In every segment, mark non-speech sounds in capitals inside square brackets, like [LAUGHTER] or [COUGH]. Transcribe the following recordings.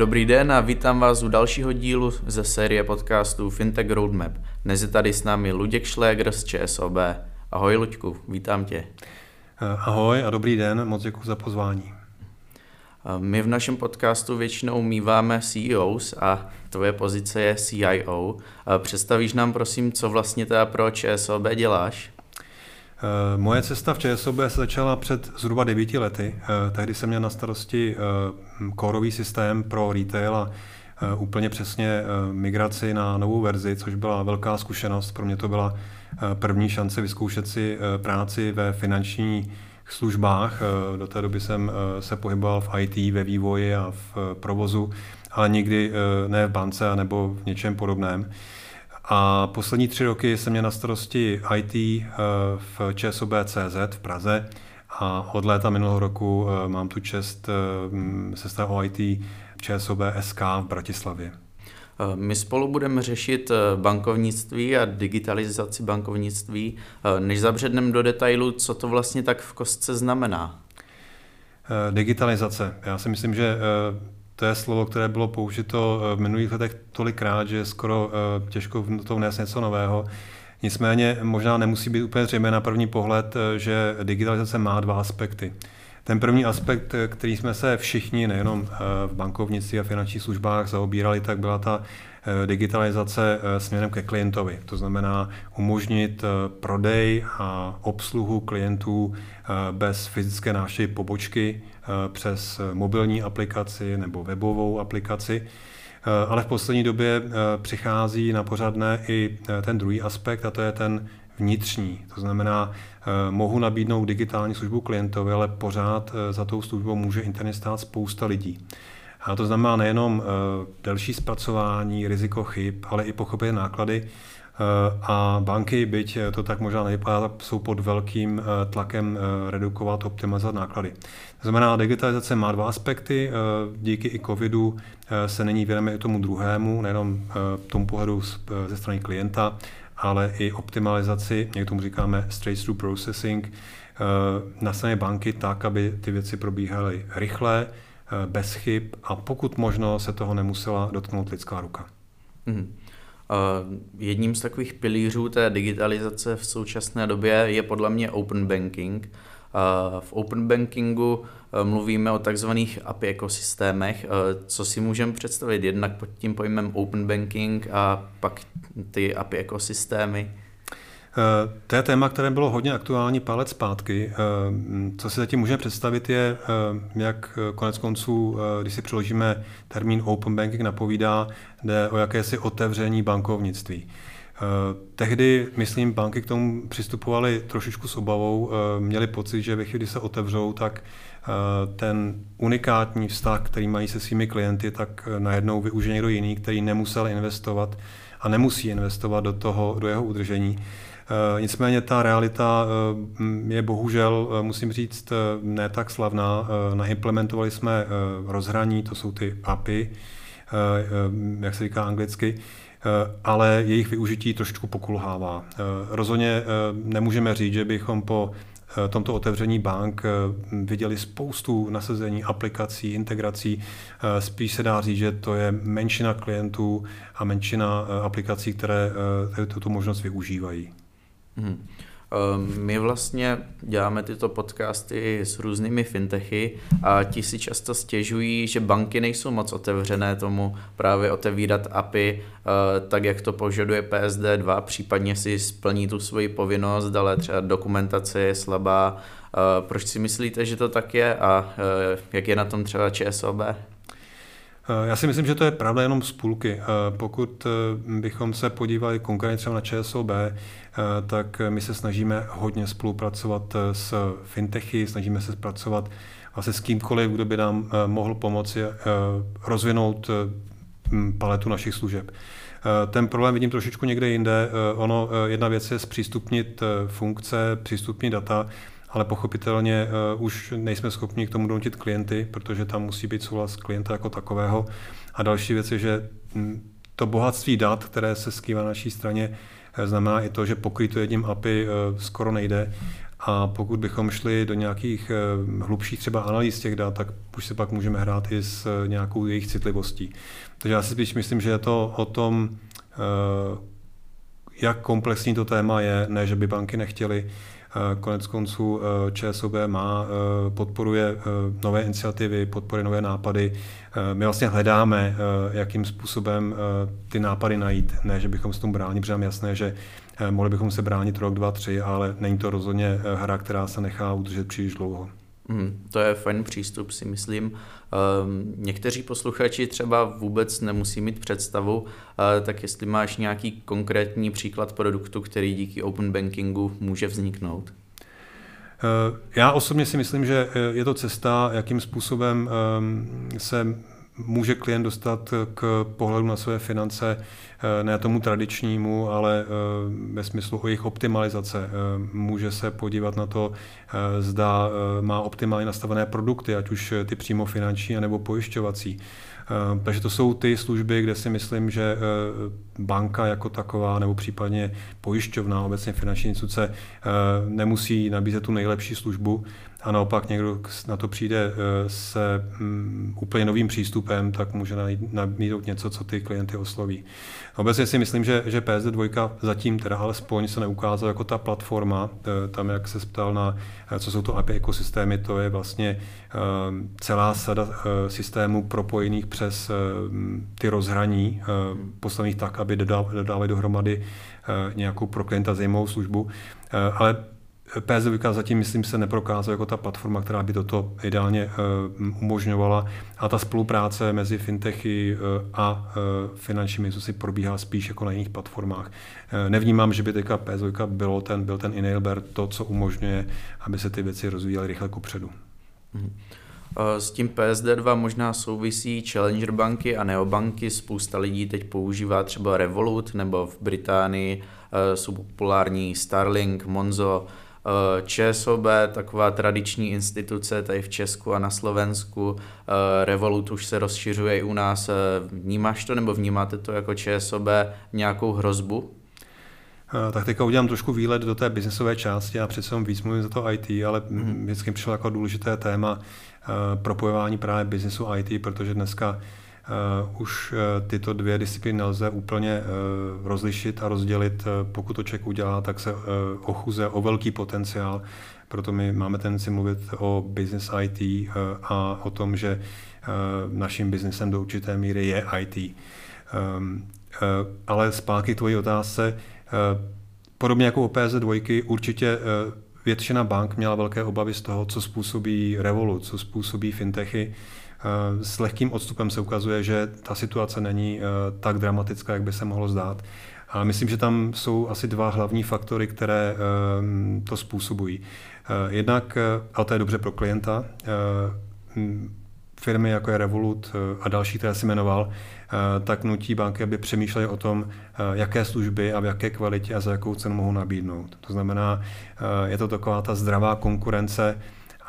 Dobrý den a vítám vás u dalšího dílu ze série podcastů Fintech Roadmap. Dnes je tady s námi Luděk Šléger z ČSOB. Ahoj Luďku, vítám tě. Ahoj a dobrý den, moc děkuji za pozvání. My v našem podcastu většinou míváme CEOs a tvoje pozice je CIO. Představíš nám prosím, co vlastně teda pro ČSOB děláš? Eh, moje cesta v ČSOB se začala před zhruba devíti lety. Eh, tehdy jsem měl na starosti eh, kórový systém pro retail a úplně přesně migraci na novou verzi, což byla velká zkušenost. Pro mě to byla první šance vyzkoušet si práci ve finanční službách. Do té doby jsem se pohyboval v IT, ve vývoji a v provozu, ale nikdy ne v bance nebo v něčem podobném. A poslední tři roky jsem měl na starosti IT eh, v ČSOB CZ v Praze a od léta minulého roku eh, mám tu čest eh, se starat o IT ČSOB SK v Bratislavě. My spolu budeme řešit bankovnictví a digitalizaci bankovnictví. Než zabředneme do detailu, co to vlastně tak v kostce znamená? Digitalizace. Já si myslím, že to je slovo, které bylo použito eh, v minulých letech tolikrát, že je skoro eh, těžko v to vnést něco nového. Nicméně možná nemusí být úplně zřejmé na první pohled, eh, že digitalizace má dva aspekty. Ten první aspekt, který jsme se všichni, nejenom v bankovnictví a finančních službách zaobírali, tak byla ta digitalizace směrem ke klientovi. To znamená umožnit prodej a obsluhu klientů bez fyzické návštěvy pobočky Eh, přes mobilní aplikaci nebo webovou aplikaci. Eh, ale v poslední době eh, přichází na pořadné i ten druhý aspekt, a to je ten vnitřní. To znamená, mohu nabídnout digitální službu klientovi, ale pořád za tou službou může internet stát spousta lidí. A to znamená nejenom delší zpracování, riziko chyb, ale i pochopit náklady, Eh, a banky, byť to tak možná nevypadá, jsou pod velkým eh, tlakem eh, redukovat, optimalizovat náklady. To znamená, digitalizace má dva aspekty. Díky i covidu se není věnujeme i tomu druhému, nejenom tomu pohledu ze strany klienta, ale i optimalizaci, jak tomu říkáme straight through processing, na straně banky tak, aby ty věci probíhaly rychle, bez chyb a pokud možno se toho nemusela dotknout lidská ruka. Mm-hmm. Jedním z takových pilířů té digitalizace v současné době je podle mě open banking. V open bankingu mluvíme o takzvaných API ekosystémech. Co si můžeme představit jednak pod tím pojmem open banking a pak ty API ekosystémy? Eh, to je téma, které bylo hodně aktuální pár let zpátky. Eh, co si zatím můžeme představit je, eh, jak konec konců, když si přeložíme termín open banking napovídá, jde o jakési otevření bankovnictví. Tehdy, myslím, banky k tomu přistupovaly trošičku s obavou, měli pocit, že ve chvíli, se otevřou, tak ten unikátní vztah, který mají se svými klienty, tak najednou využije někdo jiný, který nemusel investovat a nemusí investovat do, toho, do jeho udržení. Eh, nicméně ta realita eh, je bohužel, eh, musím říct, ne tak slavná. Naimplementovali jsme rozhraní, to jsou ty API, jak se říká anglicky, ale jejich využití trošičku pokulhává. Rozhodně nemůžeme říct, že bychom po tomto otevření bank viděli spoustu nasazení aplikací, integrací. Spíš se dá říct, že to je menšina klientů a menšina aplikací, které tuto možnost využívají. Hmm. My vlastně děláme tyto podcasty s různými fintechy a ti si často stěžují, že banky nejsou moc otevřené tomu právě otevírat API eh, tak, jak to požaduje PSD2, případně si splní tu svoji povinnost, ale třeba dokumentace je slabá. Eh, proč si myslíte, že to tak je a jak je na tom třeba ČSOB? Eh, já si myslím, že to je pravda jenom z půlky. Eh, pokud eh, bychom se podívali konkrétně třeba na ČSOB, tak my se snažíme hodně spolupracovat s fintechy, snažíme se pracovat vlastně s kýmkoliv, kdo by nám mohl pomoci rozvinout paletu našich služeb. Ten problém vidím trošičku někde jinde. Ono, jedna věc je zpřístupnit funkce, přístupnit data, ale pochopitelně uh, už nejsme schopni k tomu donutit klienty, protože tam musí být souhlas klienta jako takového. A další věc je, že hm, to bohatství dat, které se skrývá na naší straně, eh, znamená i to, že pokrýt to jedním API uh, skoro nejde A pokud bychom šli do nějakých hlubších třeba analýz těch dat, tak už se pak můžeme hrát i s nějakou jejich citlivostí. Takže já si spíš myslím, že je to o tom, jak komplexní to téma je, ne, že by banky nechtěly. Konec konců ČSOB má, podporuje nové iniciativy, podporuje nové nápady. My vlastně hledáme, jakým způsobem ty nápady najít. Ne, že bychom se tomu bránili, protože nám jasné, že mohli bychom se bránit rok, dva, tři, ale není to rozhodně hra, která se nechá udržet příliš dlouho. Mm, to je fajn přístup, si myslím. Um, někteří posluchači třeba vůbec nemusí mít představu, uh, tak jestli máš nějaký konkrétní příklad produktu, který díky open bankingu může vzniknout? Uh, já osobně si myslím, že eh, je to cesta, jakým způsobem um, se může klient dostat k pohledu na své finance eh, ne tomu tradičnímu, ale eh, ve smyslu o jejich optimalizace. Eh, může se podívat na to, zda má optimálně nastavené produkty, ať už ty přímo finanční nebo pojišťovací. Takže to jsou ty služby, kde si myslím, že banka jako taková nebo případně pojišťovna, obecně finanční instituce nemusí nabízet tu nejlepší službu, a naopak někdo na to přijde eh, se mm, úplně novým přístupem, tak může nabídnout něco, co ty klienty osloví. Obecně si myslím, že, že PSD2 zatím teda alespoň se neukázal jako ta platforma, eh, tam jak se ptal na, eh, co jsou to API ekosystémy, to je vlastně celá sada systémů propojených přes ty rozhraní, postavených tak, aby dodávali dohromady nějakou pro klienta zajímavou službu. Ale PSVK zatím, myslím, se neprokázal jako ta platforma, která by toto ideálně uh, umožňovala. A ta spolupráce mezi fintechy uh, a uh, finančními institucemi probíhá spíš jako na jiných platformách. Nevnímám, že by teďka PSVK bylo ten, byl ten enabler, to, co umožňuje, aby se ty věci rozvíjely rychle kupředu. Hmm. S tím PSD2 možná souvisí Challenger banky a neobanky. Spousta lidí teď používá třeba Revolut nebo v Británii jsou populární Starlink, Monzo, Eh, ČSOB, taková tradiční instituce tady v Česku a na Slovensku. Eh, Revolut už se rozšiřuje i u nás. Eh, vnímáš to nebo vnímáte to jako ČSOB nějakou hrozbu? Tak teďka udělám trošku výlet do té biznesové části a přece víc mluvím za to IT, ale mm. vždycky přišlo jako důležité téma propojování právě biznesu IT, protože dneska Uh, už uh, tyto dvě disciplíny nelze úplně uh, rozlišit a rozdělit. Pokud to člověk udělá, tak se ochuze o velký potenciál. Proto my máme tendenci mluvit o business IT a o tom, že naším biznesem do určité míry je IT. Um, ale zpátky k tvojí otázce. Podobně jako o PS2, určitě většina bank měla velké obavy z toho, co způsobí Revolut, co způsobí fintechy. Eh, s lehkým odstupem se ukazuje, že ta situace není eh, tak dramatická, jak by se mohlo zdát. A myslím, že tam jsou asi dva hlavní faktory, které eh, to způsobují. Jednak, a to je dobře pro klienta, firmy jako je Revolut a další, které si jmenoval, tak nutí banky, aby přemýšleli o tom, jaké služby a v jaké kvalitě a za jakou cenu mohou nabídnout. To znamená, je to taková ta zdravá konkurence,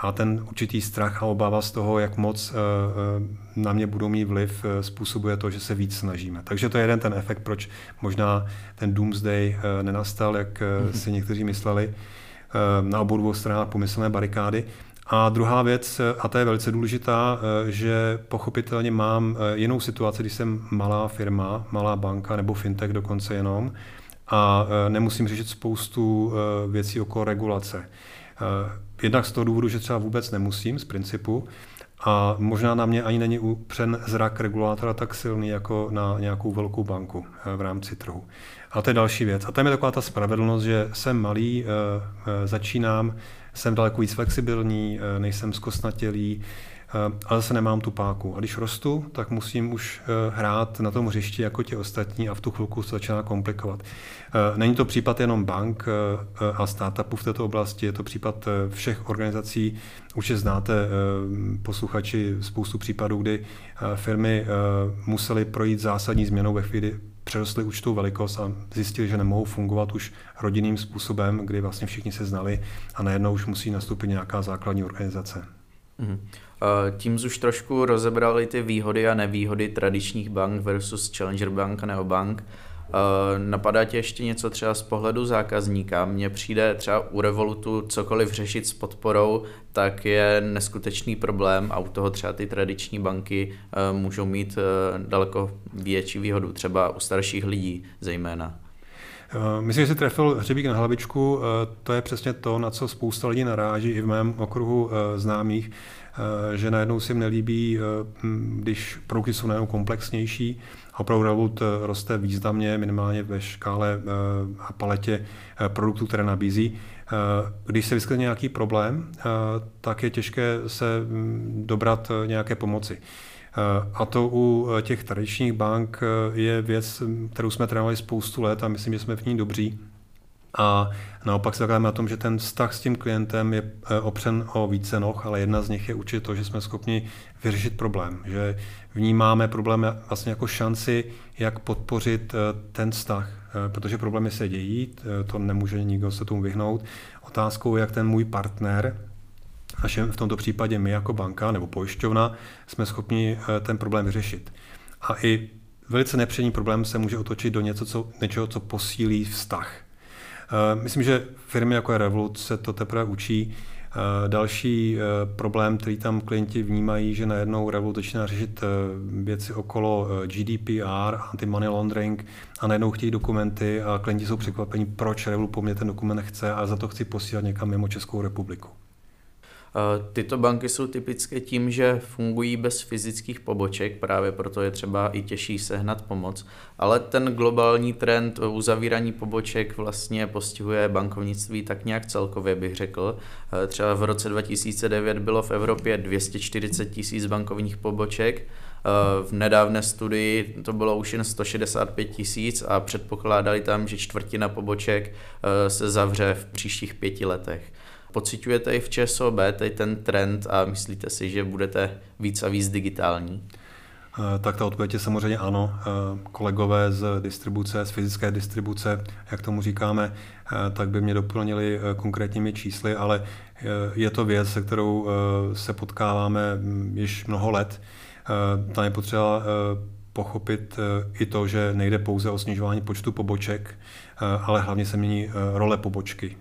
a ten určitý strach a obava z toho, jak moc eh, eh, na mě budou mít vliv, eh, způsobuje to, že se víc snažíme. Takže to je jeden ten efekt, proč možná ten doomsday nenastal, jak mm-hmm. si někteří mysleli, na obou dvou stranách pomyslné barikády. A druhá věc, a ta je velice důležitá, že pochopitelně mám jinou situaci, když jsem malá firma, malá banka nebo fintech dokonce jenom a nemusím řešit spoustu věcí okolo regulace. Jednak z toho důvodu, že třeba vůbec nemusím z principu, a možná na mě ani není upřen zrak regulátora tak silný jako na nějakou velkou banku eh, v rámci trhu. A to je další věc. A tam je taková ta spravedlnost, že jsem malý, eh, eh, začínám, jsem daleko víc flexibilní, nejsem zkostnatělý, Eh, ale zase nemám tu páku. A když rostu, tak musím už eh, hrát na tom hřišti jako ti ostatní a v tu chvilku se začíná komplikovat. Eh, není to případ jenom bank a startupů v této oblasti, je to případ všech organizací. Už znáte posluchači spoustu případů, kdy firmy musely projít zásadní změnou ve chvíli, přerostly určitou velikost a zjistili, že nemohou fungovat už rodinným způsobem, kdy vlastně všichni se znali a najednou už musí nastoupit nějaká základní organizace. Mm-hmm. Tím už trošku rozebrali ty výhody a nevýhody tradičních bank versus Challenger bank a neobank. Napadá tě ještě něco třeba z pohledu zákazníka? Mně přijde třeba u Revolutu cokoliv řešit s podporou, tak je neskutečný problém a u toho třeba ty tradiční banky můžou mít daleko větší výhodu, třeba u starších lidí zejména. Eh, myslím, že si trefil hřebík na hlavičku. Eh, to je přesně to, na co spousta lidí naráží i v mém okruhu eh, známých, že najednou si jim nelíbí, když produkty jsou najednou komplexnější a opravdu Revolut roste významně, minimálně ve škále a paletě produktů, které nabízí. Když se vyskytne nějaký problém, tak je těžké se mm, dobrat nějaké pomoci. Eh, a to u eh, těch tradičních bank eh, je věc, kterou jsme trénovali spoustu let a myslím, že jsme v ní dobří. A naopak se na tom, že ten vztah s tím klientem je opřen o více noh, ale jedna z nich je určitě to, že jsme schopni vyřešit problém, že vnímáme problém vlastně jako šanci, jak podpořit ten vztah, protože problémy se dějí, to nemůže nikdo se tomu vyhnout. Otázkou je, jak ten můj partner, našem, v tomto případě my jako banka nebo pojišťovna, jsme schopni eh, ten problém vyřešit. A i velice nepříjemný problém se může otočit do něco, co, něčeho, co posílí vztah. Eh, myslím, že firmy jako je Revolut se to teprve učí. Eh, další problém, který tam klienti vnímají, že najednou Revolut začíná řešit věci okolo GDPR, anti-money laundering a najednou chtějí dokumenty a klienti jsou překvapení, proč Revolut po mně ten dokument chce a za to chci posílat někam mimo Českou republiku. Eh, tyto banky jsou typické tím, že fungují bez fyzických poboček, právě proto je třeba i těžší sehnat pomoc, ale ten globální trend uzavírání poboček vlastně postihuje bankovnictví tak nějak celkově, bych řekl. Eh, třeba v roce 2009 bylo v Evropě 240 tisíc bankovních poboček, eh, v nedávné studii to bylo už jen 165 tisíc a předpokládali tam, že čtvrtina poboček se zavře v příštích pěti letech. Pocitujete i v ČSOB tady ten trend a myslíte si, že budete víc a víc digitální? Eh, tak ta odpověď je samozřejmě ano. Eh, kolegové z distribuce, z fyzické distribuce, jak tomu říkáme, eh, tak by mě doplnili konkrétními čísly, ale je to věc, se kterou se potkáváme hm, již mnoho let. Tam je potřeba pochopit i to, že nejde pouze o snižování počtu poboček, ale hlavně se mění role pobočky.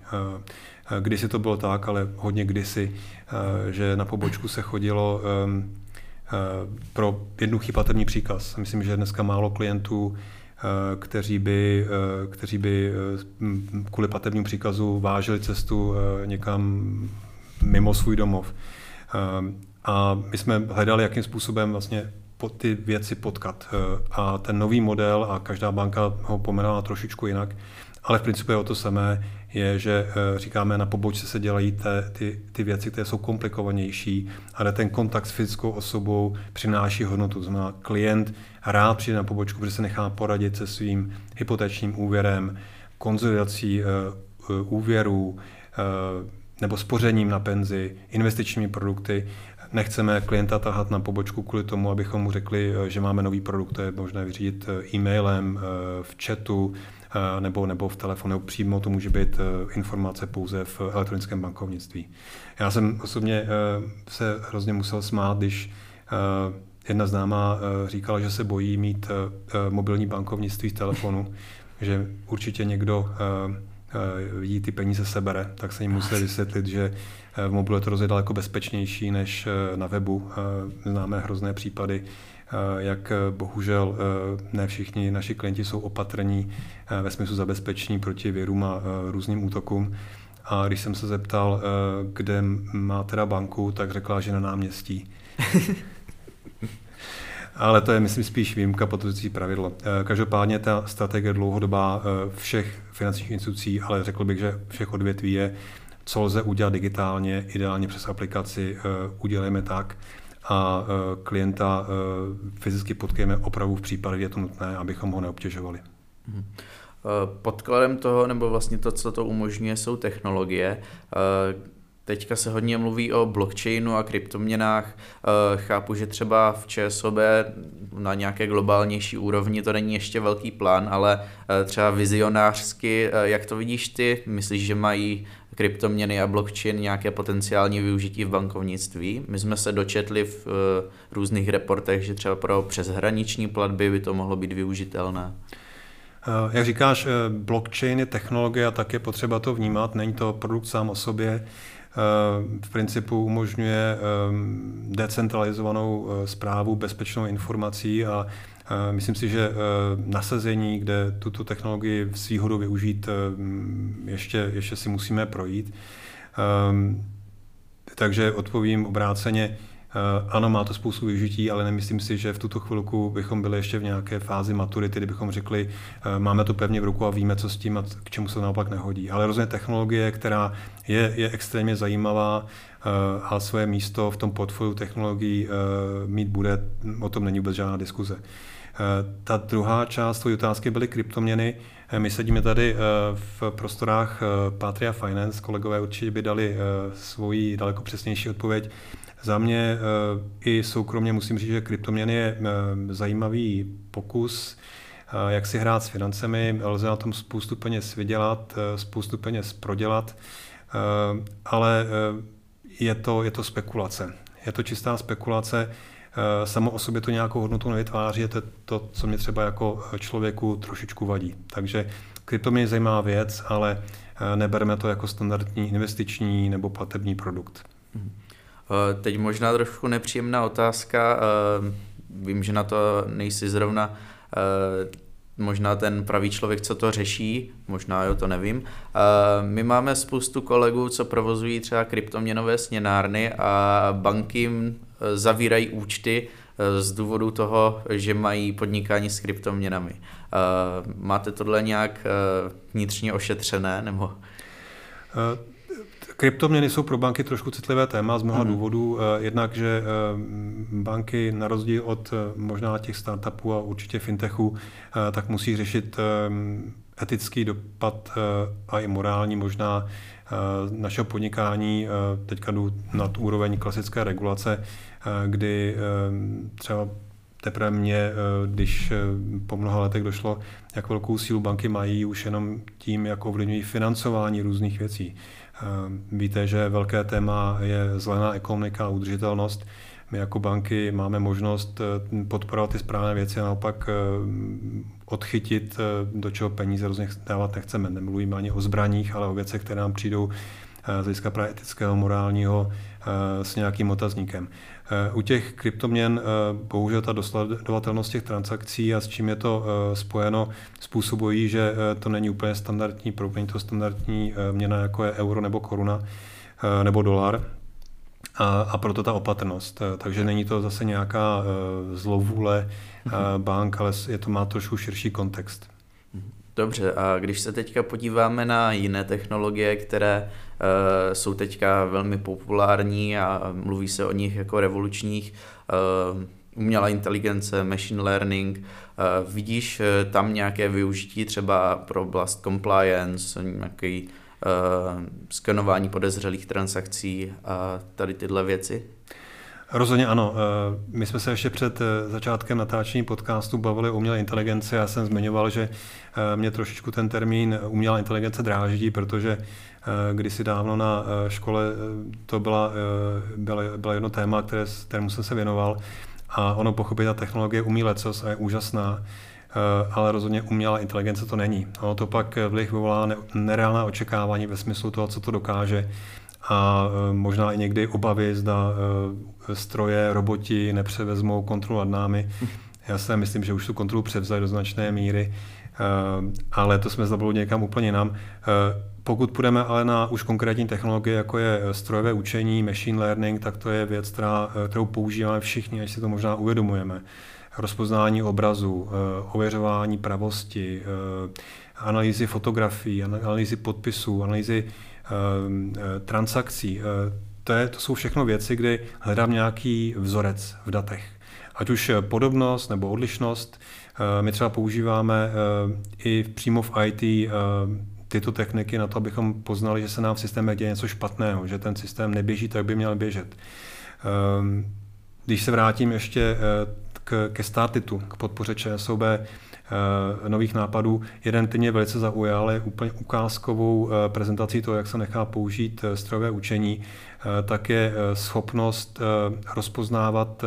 Kdysi to bylo tak, ale hodně kdysi, eh, že na pobočku se chodilo ehm, eh, pro jednoduchý platební příkaz. Myslím, že dneska málo klientů, eh, kteří by, kteří by kvůli platebnímu příkazu vážili cestu někam mimo svůj domov. A my jsme hledali, jakým způsobem vlastně ty věci potkat. A ten nový model, a každá banka ho pomenala trošičku jinak, ale v principu je o to samé, je, že eh, říkáme, na pobočce se dělají te, ty, ty věci, které jsou komplikovanější, ale ten kontakt s fyzickou osobou přináší hodnotu. Znamená, klient rád přijde na pobočku, protože se nechá poradit se svým hypotečním úvěrem, konzolidací uh, úvěrů, uh, nebo spořením na penzi, investičními produkty. Nechceme klienta tahat na pobočku kvůli tomu, abychom mu řekli, že máme nový produkt, to je možné vyřídit e-mailem, v chatu, Eh, nebo, nebo v telefonu, přímo to může být eh, informace pouze v elektronickém bankovnictví. Já jsem osobně eh, se hrozně musel smát, když jedna známá říkala, že se bojí mít mobilní bankovnictví v telefonu, [LAUGHS] že určitě někdo jí ty peníze sebere, tak se jim museli vysvětlit, že v mobilu je to rozhodně daleko bezpečnější než na webu. Známe hrozné případy, Eh, jak eh, bohužel eh, ne všichni naši klienti jsou opatrní ve smyslu zabezpečení proti věrům a různým útokům. A když jsem se zeptal, kde má teda banku, tak řekla, že na náměstí. [LAUGHS] Ale to je, myslím, spíš výjimka potvrzující pravidlo. Každopádně ta strategie dlouhodobá všech finančních institucí, ale řekl bych, že všech odvětví je, co lze udělat digitálně, ideálně přes aplikaci, udělejme tak, a e, klienta e, fyzicky potkejme opravdu v případě, kdy je to nutné, abychom ho neobtěžovali. Mhm. E, podkladem toho, nebo vlastně to, co to umožňuje, jsou technologie. Teďka se hodně mluví o blockchainu a kryptoměnách. Chápu, že třeba v ČSOB na nějaké globálnější úrovni to není ještě velký plán, ale třeba vizionářsky, jak to vidíš ty? Myslíš, že mají kryptoměny a blockchain nějaké potenciální využití v bankovnictví. My jsme se dočetli v různých reportech, že třeba pro přeshraniční platby by to mohlo být využitelné. Jak říkáš, blockchain je technologie a tak je potřeba to vnímat. Není to produkt sám o sobě. V principu umožňuje decentralizovanou zprávu bezpečnou informací a Myslím si, že nasazení, kde tuto technologii v výhodu využít, ještě, ještě si musíme projít. Takže odpovím obráceně, Eh, ano, má to spoustu využití, ale nemyslím si, že v tuto chvilku bychom byli ještě v nějaké fázi maturity, kdybychom řekli, eh, máme to pevně v ruku a víme, co s tím a k čemu se naopak nehodí. Ale rozhodně technologie, která je, je extrémně zajímavá eh, a své místo v tom portfoliu technologií mít bude, o tom není vůbec žádná diskuze. Ta druhá část tvojí otázky byly kryptoměny. My sedíme tady v prostorách Patria Finance, kolegové určitě by dali svoji daleko přesnější odpověď. Za mě eh, i soukromně musím říct, že kryptoměny je eh, zajímavý pokus, eh, jak si hrát s financemi. Lze na tom spoustu peněz vydělat, spoustu peněz prodělat, ale je to, je to spekulace. Je to čistá spekulace. Samo o sobě to nějakou hodnotu nevytváří, je to to, co mě třeba jako člověku trošičku vadí. Takže kryptoměny je zajímavá věc, ale nebereme to jako standardní investiční nebo platební produkt. Mm-hmm. Eh, teď možná trošku nepříjemná otázka. Eh, vím, že na to nejsi zrovna eh, možná ten pravý člověk, co to řeší, možná jo, to nevím. My máme spoustu kolegů, co provozují třeba kryptoměnové směnárny a banky zavírají účty z důvodu toho, že mají podnikání s kryptoměnami. Máte tohle nějak vnitřně ošetřené? Nebo... Kryptoměny jsou pro banky trošku citlivé téma z mnoha mm. důvodů. Eh, jednak, že eh, banky na rozdíl od eh, možná těch startupů a určitě fintechů, tak musí řešit etický dopad a i morální možná našeho podnikání. Teďka jdu nad úroveň klasické regulace, kdy třeba teprve mě, když po mnoha letech došlo, jak velkou sílu banky mají už jenom tím, jak ovlivňují financování různých věcí. Ehm, víte, že velké téma je zelená ekonomika a udržitelnost. My jako banky máme možnost eh, podporovat ty správné věci a naopak eh, odchytit, eh, do čeho peníze rozhodně dávat nechceme. Nemluvíme ani o zbraních, ale o věcech, které nám přijdou z hlediska právě etického, morálního s nějakým otazníkem. Eh, u těch kryptoměn eh, bohužel ta dosledovatelnost těch transakcí a s čím je to eh, spojeno způsobují, že to není úplně standardní, pro to standardní měna, jako je euro nebo koruna nebo dolar. A, a proto ta opatrnost. Takže není to zase nějaká zlovůle mhm. bank, ale je to má trošku širší kontext. Dobře, a když se teďka podíváme na jiné technologie, které uh, jsou teďka velmi populární a mluví se o nich jako revolučních, uh, umělá inteligence, machine learning, uh, vidíš tam nějaké využití třeba pro oblast compliance, nějaký uh, skenování podezřelých transakcí a tady tyhle věci? Rozhodně ano. Eh, my jsme se ještě před eh, začátkem natáčení podcastu bavili o umělé inteligenci. Já jsem zmiňoval, že eh, mě trošičku ten termín umělá inteligence dráždí, protože kdysi dávno na škole to byla, byla, byla jedno téma, které, kterému jsem se věnoval. A ono pochopit, ta technologie umí lecos a je úžasná, ale rozhodně umělá inteligence to není. Ono to pak v vyvolá nereálná očekávání ve smyslu toho, co to dokáže a e, možná i někdy obavy, zda e, stroje, roboti nepřevezmou kontrolu nad námi. Já si myslím, že už tu kontrolu převzali do značné míry, e, ale to jsme zabili někam úplně nám. Pokud půjdeme ale na už konkrétní technologie, jako je strojové učení, machine learning, tak to je věc, která, kterou používáme všichni, až si to možná uvědomujeme. Rozpoznání obrazu, ověřování pravosti, analýzy fotografií, analýzy podpisů, analýzy transakcí. Eh, to, je, to jsou všechno věci, kdy hledám nějaký vzorec v datech. Ať už podobnost nebo odlišnost. Eh, my třeba používáme i přímo v IT tyto techniky na to, abychom poznali, že se nám v systému děje něco špatného, že ten systém neběží tak, by měl běžet. Ehm, když se vrátím ještě ke Startitu, k podpoře ČSOB, Eh, nových nápadů. Jeden ty mě velice zaujal, je úplně ukázkovou eh, prezentací toho, jak se nechá použít eh, strojové učení, tak je schopnost rozpoznávat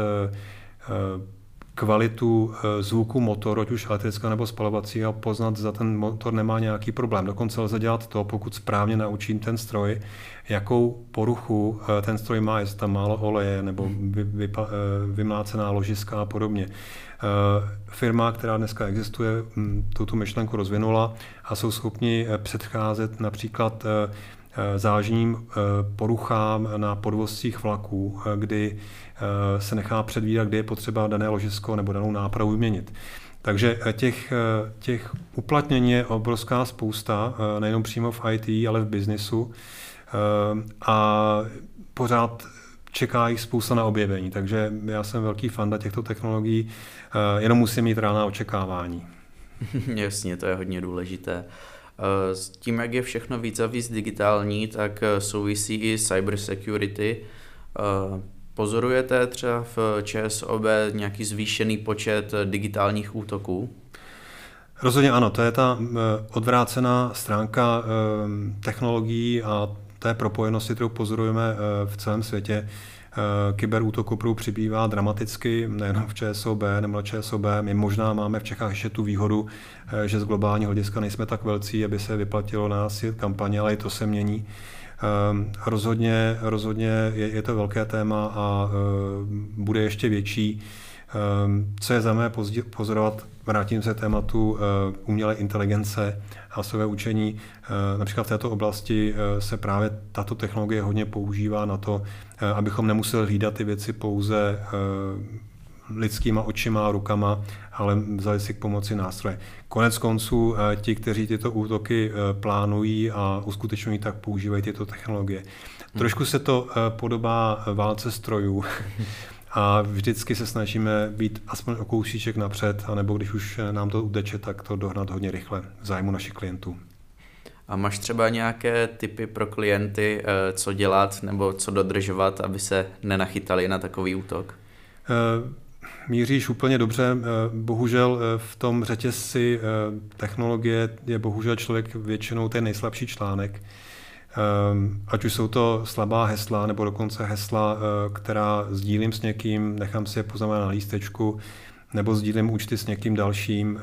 kvalitu zvuku motoru, ať už elektrického nebo spalovacího, a poznat, zda ten motor nemá nějaký problém. Dokonce lze dělat to, pokud správně naučím ten stroj, jakou poruchu ten stroj má, jestli tam málo oleje nebo vy, vy, vymlácená ložiska a podobně. Firma, která dneska existuje, tuto myšlenku rozvinula a jsou schopni předcházet například Eh, zážním eh, poruchám na podvozcích vlaků, eh, kdy se nechá předvídat, kdy je potřeba dané ložisko nebo danou nápravu vyměnit. Takže těch, těch uplatnění je obrovská spousta, nejenom přímo v IT, ale v biznisu. A pořád čeká jich spousta na objevení, takže já jsem velký fanda těchto technologií, jenom musím mít rána očekávání. [LAUGHS] Jasně, to je hodně důležité. Eh, s tím, jak je všechno víc a víc digitální, tak eh, souvisí i cyber security. Eh, pozorujete třeba v ČSOB nějaký zvýšený počet digitálních útoků? Rozhodně ano, to je ta odvrácená stránka technologií a té propojenosti, kterou pozorujeme v celém světě. Eh, kyberútoků přibývá dramaticky, nejenom v ČSOB nebo na ČSOB. My možná máme v Čechách ještě tu výhodu, eh, že z globálního hlediska nejsme tak velcí, aby se vyplatilo nás kampaně, ale i to se mění. Ehm, rozhodně, rozhodně je, je to velké téma a eh, bude ještě větší. Ehm, co je za mé pozorovat, vrátím se tématu umělé inteligence a své učení. Například v této oblasti se právě tato technologie hodně používá na to, Eh, abychom nemuseli hlídat ty věci pouze eh, lidskýma očima a rukama, ale vzali si k pomoci nástroje. Konec konců eh, ti, kteří tyto útoky plánují a uskutečňují, tak používají tyto technologie. Hmm. Trošku se to podobá válce strojů [LAUGHS] a vždycky se snažíme být aspoň o kousíček napřed, anebo když už nám to uteče, tak to dohnat hodně rychle v zájmu našich klientů. A máš třeba nějaké typy pro klienty, eh, co dělat nebo co dodržovat, aby se nenachytali na takový útok? Eh, míříš úplně dobře. Eh, bohužel v tom řetězci technologie je bohužel člověk většinou ten nejslabší článek. Ať už jsou to slabá hesla, nebo dokonce hesla, která sdílím s někým, nechám si je poznamenat na lístečku, nebo sdílím účty s někým dalším,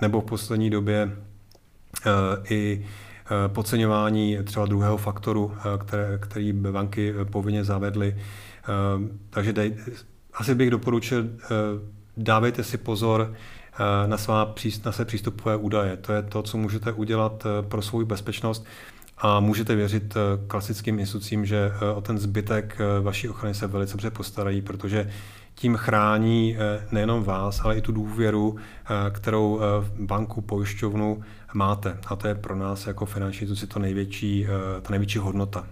nebo v poslední době Eh, i eh, podceňování třeba druhého faktoru, eh, které, který banky povinně zavedly. Takže dej, asi bych doporučil, dávejte si pozor na, svá, na své přístupové údaje. To je to, co můžete udělat pro svou bezpečnost a můžete věřit klasickým institucím, že o ten zbytek vaší ochrany se velice dobře postarají, protože tím chrání nejenom vás, ale i tu důvěru, kterou v banku, pojišťovnu máte. A to je pro nás jako finanční instituci to největší, eh, ta největší hodnota.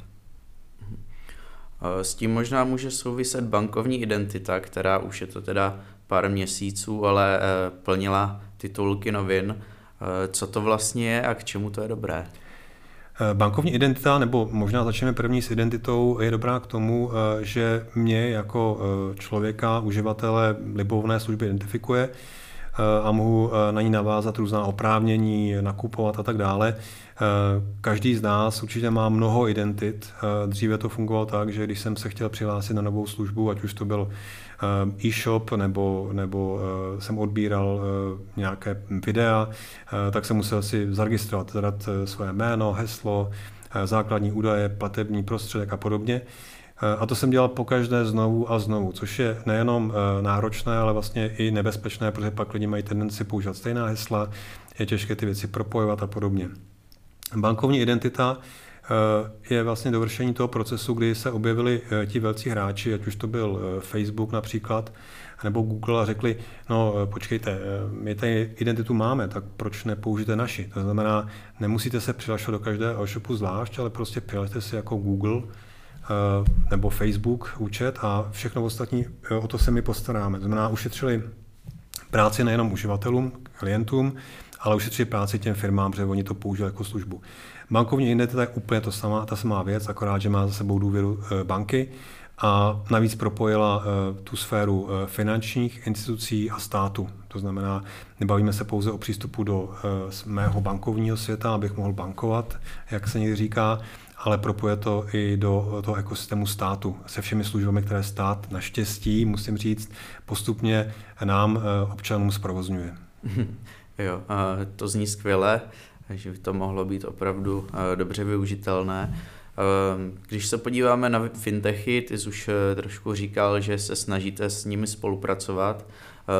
S tím možná může souviset bankovní identita, která už je to teda pár měsíců, ale eh, plnila titulky novin. Eh, co to vlastně je a k čemu to je dobré? Bankovní identita, nebo možná začneme první s identitou, je dobrá k tomu, že mě jako člověka, uživatele libovné služby identifikuje a mohu eh, na ní navázat různá oprávnění, nakupovat a tak dále. Eh, každý z nás určitě má mnoho identit. Eh, dříve to fungovalo tak, že když jsem se chtěl přihlásit na novou službu, ať už to byl e-shop nebo, nebo jsem odbíral nějaké videa, tak jsem musel si zaregistrovat, zadat své jméno, heslo, základní údaje, platební prostředek a podobně. Eh, a to jsem dělal pokaždé znovu a znovu, což je nejenom eh, náročné, ale vlastně i nebezpečné, protože pak lidi mají tendenci používat stejná hesla, je těžké ty věci propojovat a podobně. Bankovní identita eh, je vlastně dovršení toho procesu, kdy se objevili ti velcí hráči, ať už to byl Facebook například, nebo Google a řekli, no počkejte, my tady identitu máme, tak proč nepoužijete naši? To znamená, nemusíte se přihlašovat do každého e-shopu zvlášť, ale prostě přihlašte si jako Google, Eh, nebo Facebook účet a všechno ostatní, eh, o to se my postaráme. To znamená, ušetřili práci nejenom uživatelům, klientům, ale ušetřili práci těm firmám, protože oni to použili jako službu. Bankovní identita je úplně to sama, ta samá věc, akorát, že má za sebou důvěru eh, banky a navíc propojila tu sféru finančních institucí a státu. To znamená, nebavíme se pouze o přístupu do mého bankovního světa, abych mohl bankovat, jak se někdy říká, ale propuje to i do toho ekosystému státu se všemi službami, které stát naštěstí, musím říct, postupně nám občanům zprovozňuje. [LAUGHS] Jo, to zní skvěle, že by to mohlo být opravdu dobře využitelné. Když se podíváme na fintechy, ty jsi už trošku říkal, že se snažíte s nimi spolupracovat.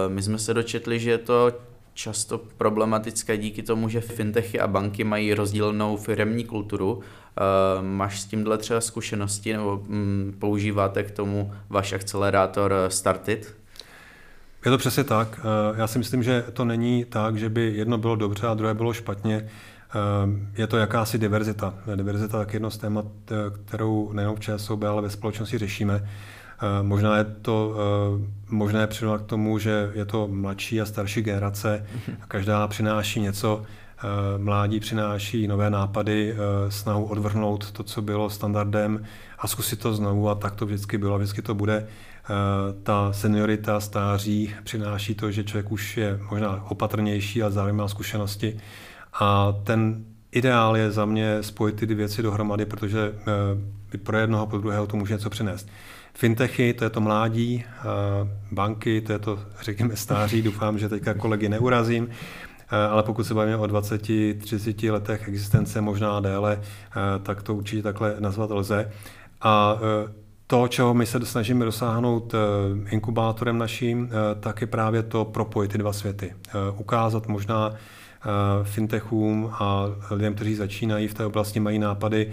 My jsme se dočetli, že je to často problematické díky tomu, že fintechy a banky mají rozdílnou firemní kulturu. Máš s tímhle třeba zkušenosti nebo mm, používáte k tomu váš akcelerátor Startit? Je to přesně tak. Eh, já si myslím, že to není tak, že by jedno bylo dobře a druhé bylo špatně. Eh, je to jakási diverzita. Diverzita je jedno z témat, eh, kterou nejenom v ČSOB, ale ve společnosti řešíme. Možná je to možné přirovnat k tomu, že je to mladší a starší generace. Každá přináší něco. Mládí přináší nové nápady, snahu odvrhnout to, co bylo standardem a zkusit to znovu a tak to vždycky bylo a vždycky to bude. Eh, ta seniorita, stáří přináší to, že člověk už je možná opatrnější a zároveň má zkušenosti. A ten ideál je za mě spojit ty věci dohromady, protože eh, pro jednoho, pro druhého to může něco přinést. Fintechy, to je to mládí, eh, banky, to je to, řekněme, stáří, doufám, že teďka kolegy neurazím, ale pokud se bavíme o 20-30 letech existence, možná déle, tak to určitě takhle nazvat lze. A to, čeho my se snažíme dosáhnout eh, inkubátorem naším, eh, tak je právě to propojit ty dva světy. Eh, ukázat možná fintechům a lidem, kteří začínají v té oblasti, mají nápady,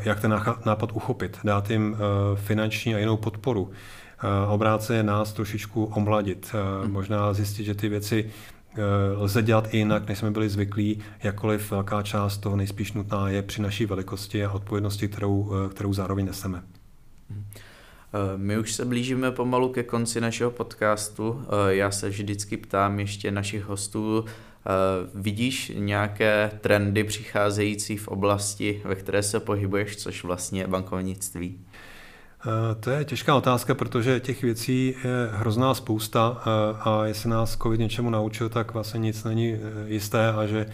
jak ten nápad uchopit, dát jim finanční a jinou podporu, obráceně nás trošičku omladit, hmm. možná zjistit, že ty věci lze dělat i jinak, než jsme byli zvyklí, jakkoliv velká část toho nejspíš nutná je při naší velikosti a odpovědnosti, kterou, kterou zároveň neseme. Eh, my už se blížíme pomalu ke konci našeho podcastu. Eh, já se vždycky ptám ještě našich hostů, eh, vidíš nějaké trendy přicházející v oblasti, ve které se pohybuješ, což vlastně je bankovnictví? To je těžká otázka, protože těch věcí je hrozná spousta a jestli nás COVID něčemu naučil, tak vlastně nic není jisté a že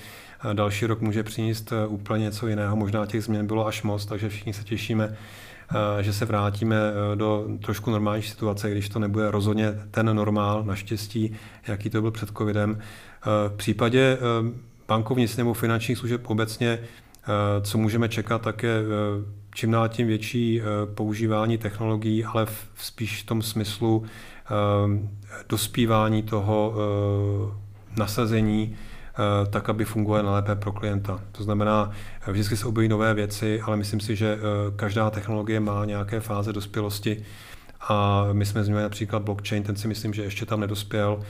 další rok může přinést úplně něco jiného. Možná těch změn bylo až moc, takže všichni se těšíme že se vrátíme eh, do trošku normální situace, když to nebude rozhodně ten normál, naštěstí, jaký to byl před covidem. Eh, v případě bankovnictví nebo finančních služeb obecně, co můžeme čekat, tak je čím dál tím větší používání technologií, ale spíš v tom smyslu dospívání toho nasazení Eh, tak, aby fungovaly lépe pro klienta. To znamená, eh, vždycky se objeví nové věci, ale myslím si, že eh, každá technologie má nějaké fáze dospělosti a my jsme zmiňovali například blockchain, ten si myslím, že ještě tam nedospěl.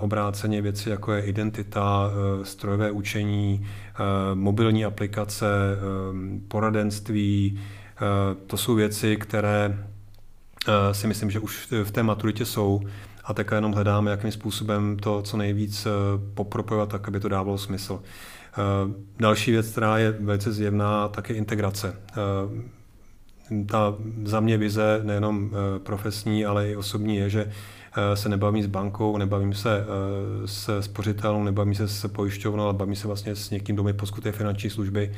Obráceně věci, jako je identita, strojové učení, mobilní aplikace, poradenství, to jsou věci, které si myslím, že už v té maturitě jsou a tak jenom hledáme, jakým způsobem to co nejvíc eh, popropojovat, tak aby to dávalo smysl. Eh, další věc, která je velice zjevná, tak je integrace. Eh, ta za mě vize, nejenom profesní, ale i osobní, je, že se nebavím s bankou, nebavím se s spořitelnou, nebavím se s pojišťovnou, ale bavím se vlastně s někým, kdo mi poskytuje finanční služby.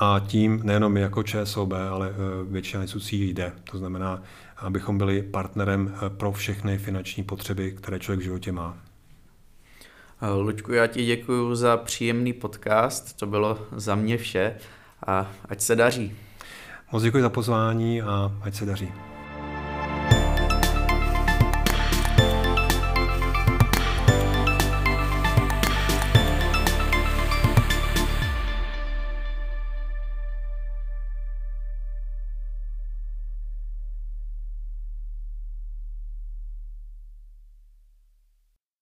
A tím nejenom jako ČSOB, ale většina institucí jde. To znamená, abychom byli partnerem eh, pro všechny finanční potřeby, které člověk v životě má. Eh, Luďku, já ti děkuji za příjemný podcast, to bylo za mě vše a ať se daří. Moc děkuji za pozvání a ať se daří.